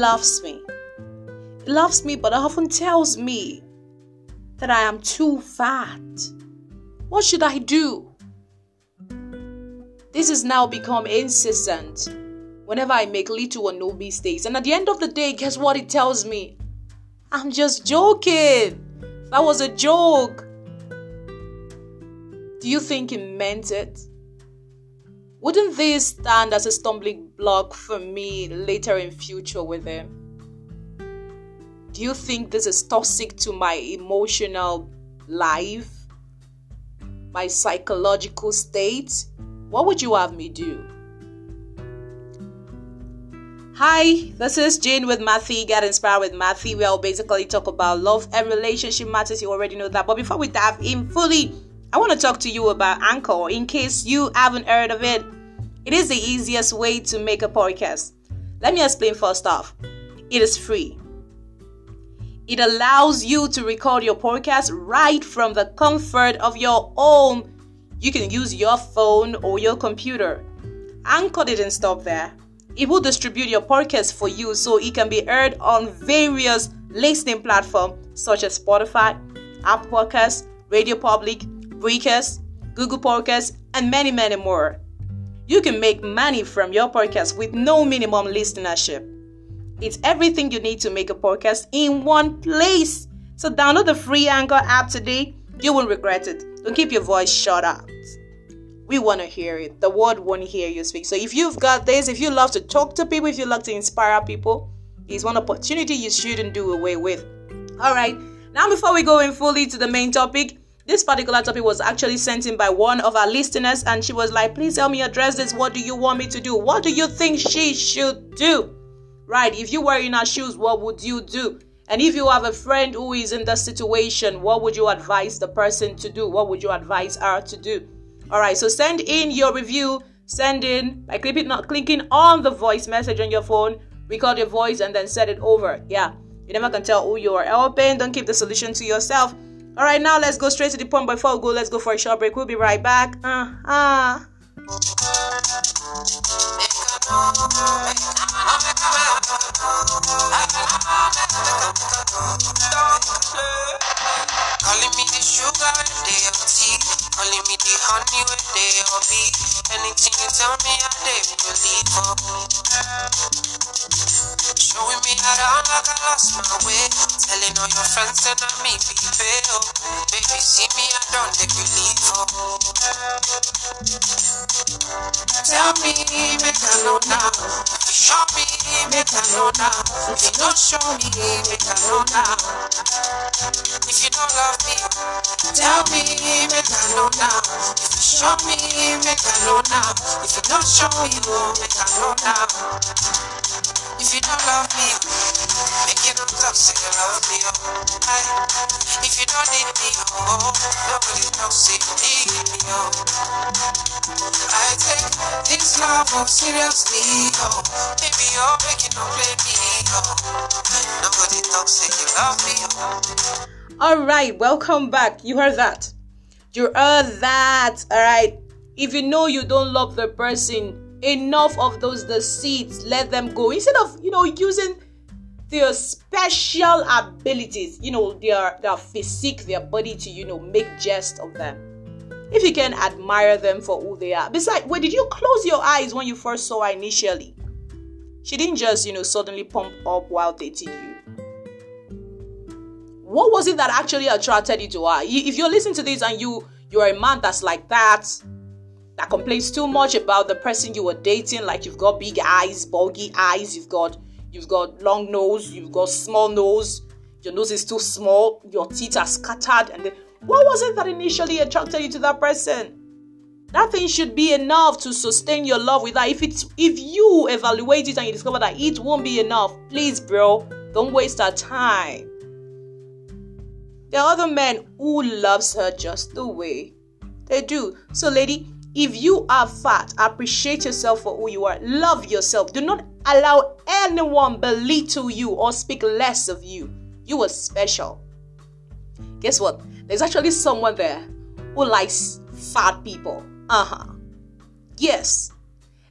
loves me. He loves me, but often tells me that I am too fat. What should I do? This has now become incessant whenever I make little or no mistakes. And at the end of the day, guess what it tells me? I'm just joking. That was a joke. Do you think he meant it? Wouldn't this stand as a stumbling block for me later in future with him? Do you think this is toxic to my emotional life? My psychological state? What would you have me do? Hi, this is Jane with Matthew. Get inspired with Matthew. We'll basically talk about love and relationship matters. You already know that. But before we dive in fully, I want to talk to you about Anchor in case you haven't heard of it. It is the easiest way to make a podcast. Let me explain first off. It is free. It allows you to record your podcast right from the comfort of your home. You can use your phone or your computer. Anchor didn't stop there. It will distribute your podcast for you so it can be heard on various listening platforms such as Spotify, Apple Podcasts, Radio Public, Breakers, Google Podcasts, and many, many more. You can make money from your podcast with no minimum listenership. It's everything you need to make a podcast in one place. So download the free Anchor app today. You won't regret it. Don't keep your voice shut out. We want to hear it. The world want to hear you speak. So if you've got this, if you love to talk to people, if you love to inspire people, it's one opportunity you shouldn't do away with. All right. Now, before we go in fully to the main topic, this particular topic was actually sent in by one of our listeners, and she was like, Please help me address this. What do you want me to do? What do you think she should do? Right? If you were in our shoes, what would you do? And if you have a friend who is in that situation, what would you advise the person to do? What would you advise her to do? All right, so send in your review. Send in by clicking, not clicking on the voice message on your phone. Record your voice and then send it over. Yeah, you never can tell who you are helping. Don't keep the solution to yourself. All right, now let's go straight to the point. Before we go, let's go for a short break. We'll be right back. Uh, uh. Calling me the sugar tea. Calling me the honey they of bee. Anything you tell me, I they believe for. Showing me around like I lost my way. Telling all your friends that I me be fail. Baby, see me, I don't take relief for. Tell me, make I know now. If you show me, make I know now. If you don't show me, make I know now. If you don't love me, tell me, make I know now. If you show me, make I know now. If you don't show me, oh, make I know now. If you don't love me, make you don't say you love me, oh. Aye. If you don't need me, oh, nobody knows, you need me, oh. I take this love oh, seriously, oh. Baby, oh, make you don't play me, oh. Nobody talks, say you love me, oh. All right, welcome back. You heard that. You heard that. All right. If you know you don't love the person, enough of those deceits. Let them go. Instead of you know using their special abilities, you know their their physique, their body to you know make jest of them. If you can admire them for who they are. Besides, where did you close your eyes when you first saw her initially? She didn't just you know suddenly pump up while dating you what was it that actually attracted you to her? If you're listening to this and you you're a man that's like that, that complains too much about the person you were dating, like you've got big eyes, bulgy eyes, you've got you've got long nose, you've got small nose, your nose is too small, your teeth are scattered, and then what was it that initially attracted you to that person? That thing should be enough to sustain your love with her. If it's if you evaluate it and you discover that it won't be enough, please, bro, don't waste our time. There are other men who loves her just the way they do. So, lady, if you are fat, appreciate yourself for who you are. Love yourself. Do not allow anyone belittle you or speak less of you. You are special. Guess what? There's actually someone there who likes fat people. Uh huh. Yes.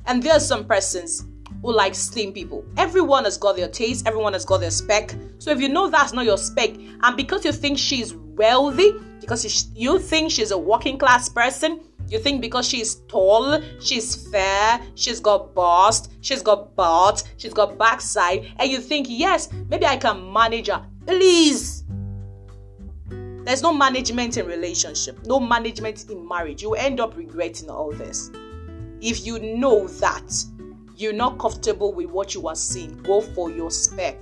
And there are some persons who like slim people. Everyone has got their taste, everyone has got their spec. So if you know that's not your spec, and because you think she's wealthy, because you think she's a working class person, you think because she's tall, she's fair, she's got bust, she's got butt, she's got backside, and you think, yes, maybe I can manage her. Please. There's no management in relationship, no management in marriage. You end up regretting all this. If you know that you're not comfortable with what you are seeing, go for your spec.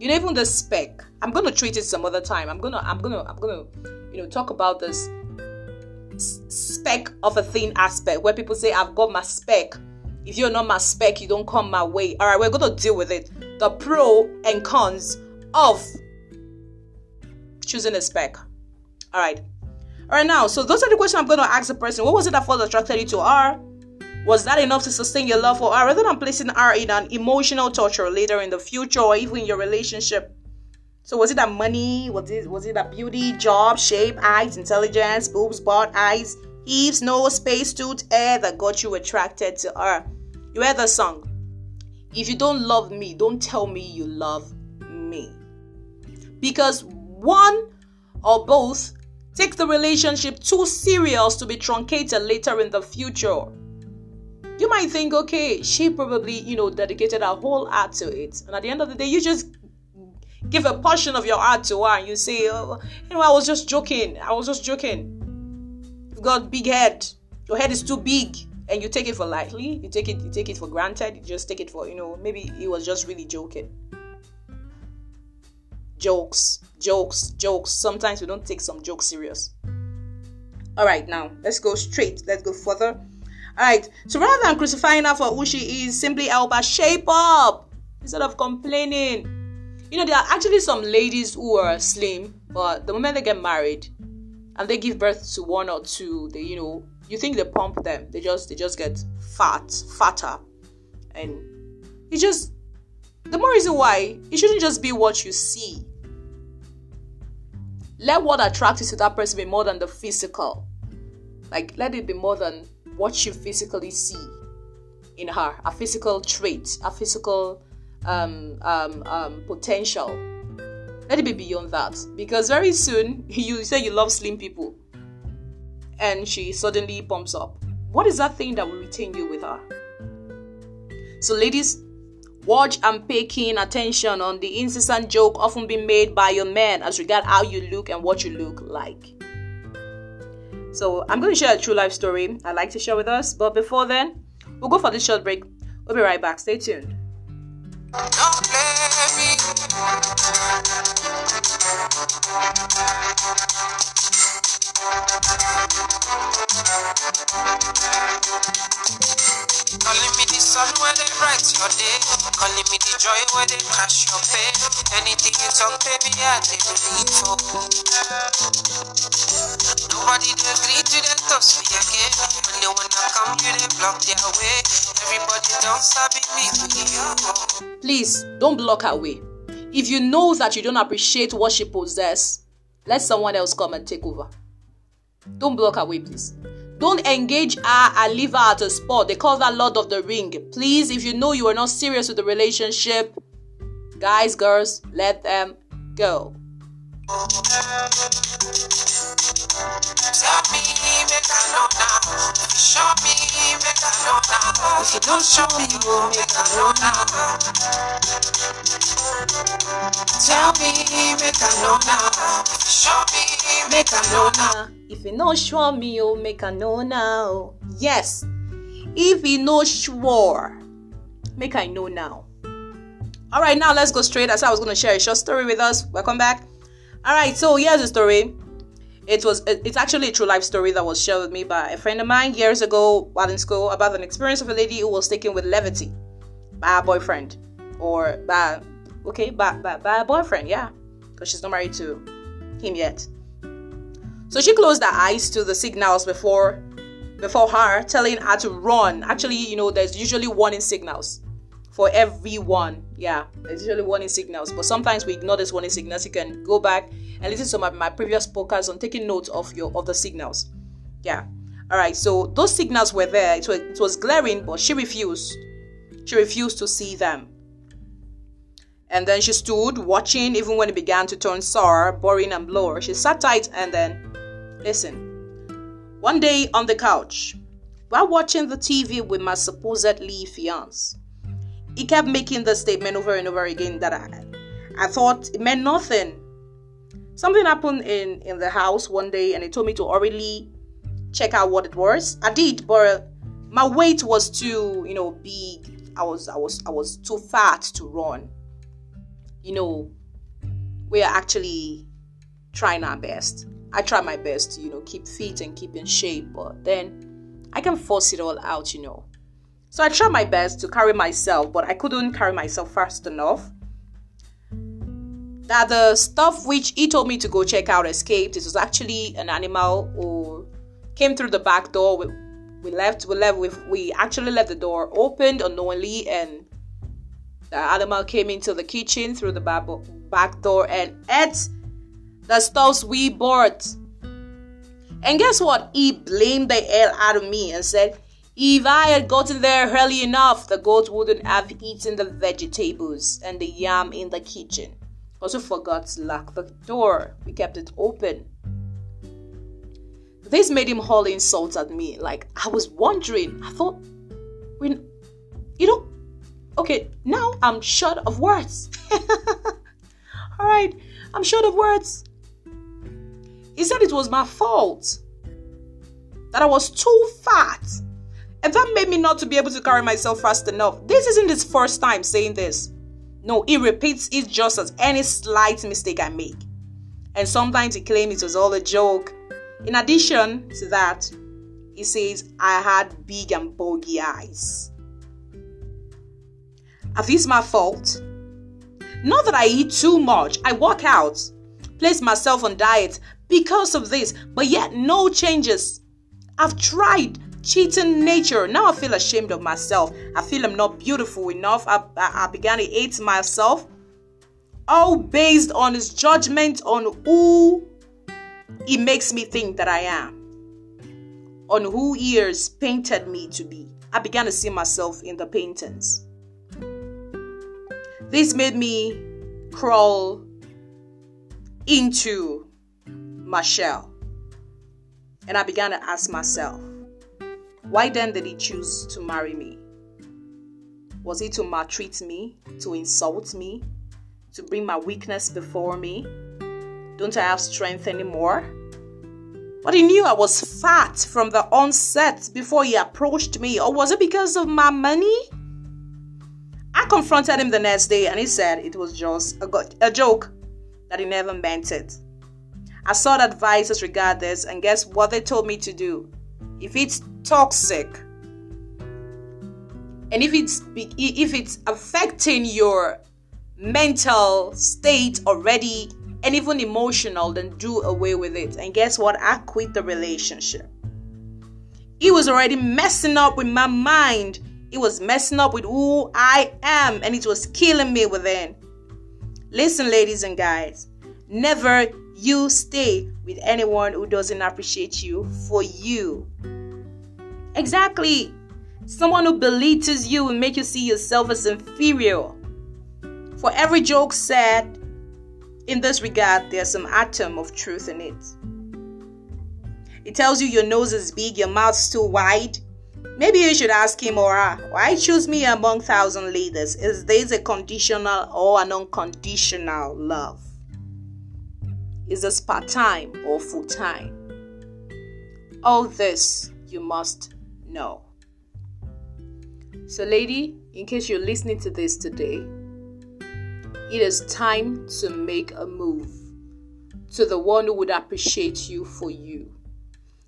You know, even the spec. I'm gonna treat it some other time. I'm gonna, I'm gonna, I'm gonna, you know, talk about this spec of a thin aspect where people say, I've got my spec. If you're not my spec, you don't come my way. All right, we're going to deal with it. The pro and cons of choosing a spec. All right. All right, now, so those are the questions I'm going to ask the person. What was it that first attracted you to R? Was that enough to sustain your love for R? Rather than placing R in an emotional torture later in the future or even in your relationship, so was it that money? Was it was it that beauty, job, shape, eyes, intelligence, boobs, butt, eyes, hips, nose, space, tooth, air that got you attracted to her? You heard the song. If you don't love me, don't tell me you love me. Because one or both take the relationship too serious to be truncated later in the future. You might think, okay, she probably, you know, dedicated her whole heart to it. And at the end of the day, you just give a portion of your heart to her and you say, oh, you know, I was just joking. I was just joking. You've got big head. Your head is too big and you take it for lightly. You take it you take it for granted. You just take it for, you know, maybe he was just really joking. Jokes, jokes, jokes. Sometimes we don't take some jokes serious. All right, now let's go straight. Let's go further. All right. So rather than crucifying her for who she is, simply help her shape up instead of complaining you know, there are actually some ladies who are slim, but the moment they get married and they give birth to one or two, they, you know, you think they pump them. They just they just get fat, fatter. And it's just the more reason why it shouldn't just be what you see. Let what attracts you to that person be more than the physical. Like let it be more than what you physically see in her, a physical trait, a physical um, um, um, potential. Let it be beyond that. Because very soon you say you love slim people and she suddenly pumps up. What is that thing that will retain you with her? So, ladies, watch and pay keen attention on the incessant joke often being made by your men as regard how you look and what you look like. So, I'm going to share a true life story I'd like to share with us. But before then, we'll go for this short break. We'll be right back. Stay tuned. Calling me the sun where they bright your day. Calling me the joy where they crash your pain. Anything you talk, baby, I take believe for. Nobody they agree to them touch me again. When they wanna come, you they block their way. Everybody don't stop me with you. Please don't block her way. If you know that you don't appreciate what she possesses, let someone else come and take over. Don't block her way, please. Don't engage her and leave her at a spot. They call that Lord of the Ring. Please, if you know you are not serious with the relationship, guys, girls, let them go. If you don't show me, you will make I know now. Tell me, make I know now. Show me, make I know now. If you know show me, you make I know now. Yes, if you know sure, make I know now. All right, now let's go straight. As I was going to share a short story with us. Welcome back. All right, so here's the story. It was it's actually a true life story that was shared with me by a friend of mine years ago while in school about an experience of a lady who was taken with levity by a boyfriend or by okay by, by, by a boyfriend yeah because she's not married to him yet. So she closed her eyes to the signals before before her telling her to run. Actually you know there's usually warning signals for everyone. Yeah, there's usually warning signals, but sometimes we ignore these warning signals. You can go back and listen to my, my previous podcast on taking notes of your of the signals. Yeah. All right. So those signals were there. It was, it was glaring, but she refused. She refused to see them. And then she stood watching even when it began to turn sour, boring, and blur. She sat tight and then listen. One day on the couch, while watching the TV with my supposedly fiance, he kept making the statement over and over again that I, I thought it meant nothing. Something happened in, in the house one day and he told me to hurriedly check out what it was. I did, but my weight was too, you know, big. I was I was I was too fat to run. You know, we are actually trying our best. I try my best to, you know, keep fit and keep in shape, but then I can force it all out, you know. So I tried my best to carry myself, but I couldn't carry myself fast enough. That the stuff which he told me to go check out escaped. It was actually an animal or came through the back door. We, we left. We left. We, we actually left the door opened unknowingly, and the animal came into the kitchen through the back, door and ate the stuffs we bought. And guess what? He blamed the hell out of me and said, if I had gotten there early enough, the goat wouldn't have eaten the vegetables and the yam in the kitchen. Also forgot to lock the door. We kept it open. This made him haul insults at me. Like I was wondering. I thought, when, you know, okay, now I'm short of words. All right, I'm short of words. He said it was my fault that I was too fat and that made me not to be able to carry myself fast enough. This isn't his first time saying this. No, he repeats it just as any slight mistake I make. And sometimes he claims it was all a joke. In addition to that, he says I had big and boggy eyes. Are these my fault? Not that I eat too much, I work out, place myself on diet because of this, but yet no changes. I've tried cheating nature. Now I feel ashamed of myself. I feel I'm not beautiful enough. I, I, I began to hate myself. All based on his judgment on who he makes me think that I am. On who he has painted me to be. I began to see myself in the paintings. This made me crawl into my shell. And I began to ask myself, why then did he choose to marry me? Was he to maltreat me, to insult me, to bring my weakness before me? Don't I have strength anymore? But he knew I was fat from the onset before he approached me, or was it because of my money? I confronted him the next day and he said it was just a, go- a joke, that he never meant it. I sought advice as regard this, and guess what they told me to do? If it's toxic and if it's if it's affecting your mental state already and even emotional then do away with it. And guess what? I quit the relationship. It was already messing up with my mind. It was messing up with who i am and it was killing me within. Listen ladies and guys never you stay with anyone who doesn't appreciate you for you Exactly. Someone who belittles you and make you see yourself as inferior. For every joke said in this regard, there's some atom of truth in it. It tells you your nose is big, your mouth's too wide. Maybe you should ask him or her, why choose me among thousand ladies? Is this a conditional or an unconditional love? Is this part time or full time? All this you must no. So, lady, in case you're listening to this today, it is time to make a move to the one who would appreciate you for you.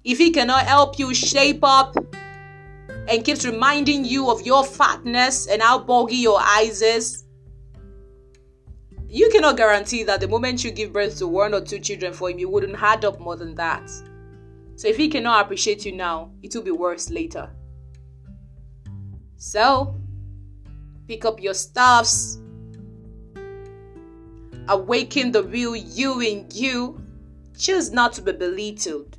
If he cannot help you shape up and keeps reminding you of your fatness and how boggy your eyes is, you cannot guarantee that the moment you give birth to one or two children for him, you wouldn't add up more than that. So if he cannot appreciate you now, it will be worse later. So, pick up your stuffs, awaken the real you in you. Choose not to be belittled.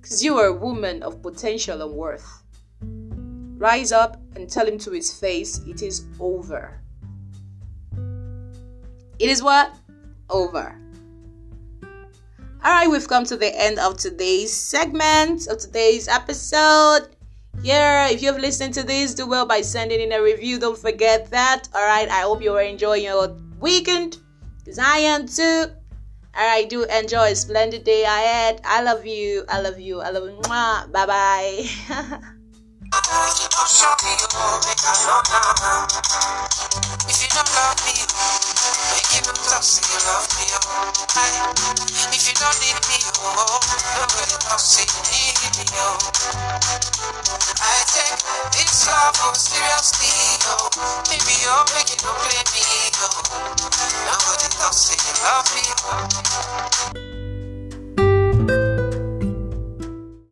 Because you are a woman of potential and worth. rise up and tell him to his face, it is over. It is what? Over. All right, we've come to the end of today's segment of today's episode. Yeah, if you've listened to this, do well by sending in a review. Don't forget that. All right, I hope you are enjoying your weekend because I am too. All right, do enjoy a splendid day ahead. I love you. I love you. I love you. Bye bye. I know now. If you love me. Oh. If you don't need me, oh, nobody talk, say you need me. Oh. I take this love oh, seriously, oh. Maybe you're making no play me, oh. Nobody say you love me. Oh.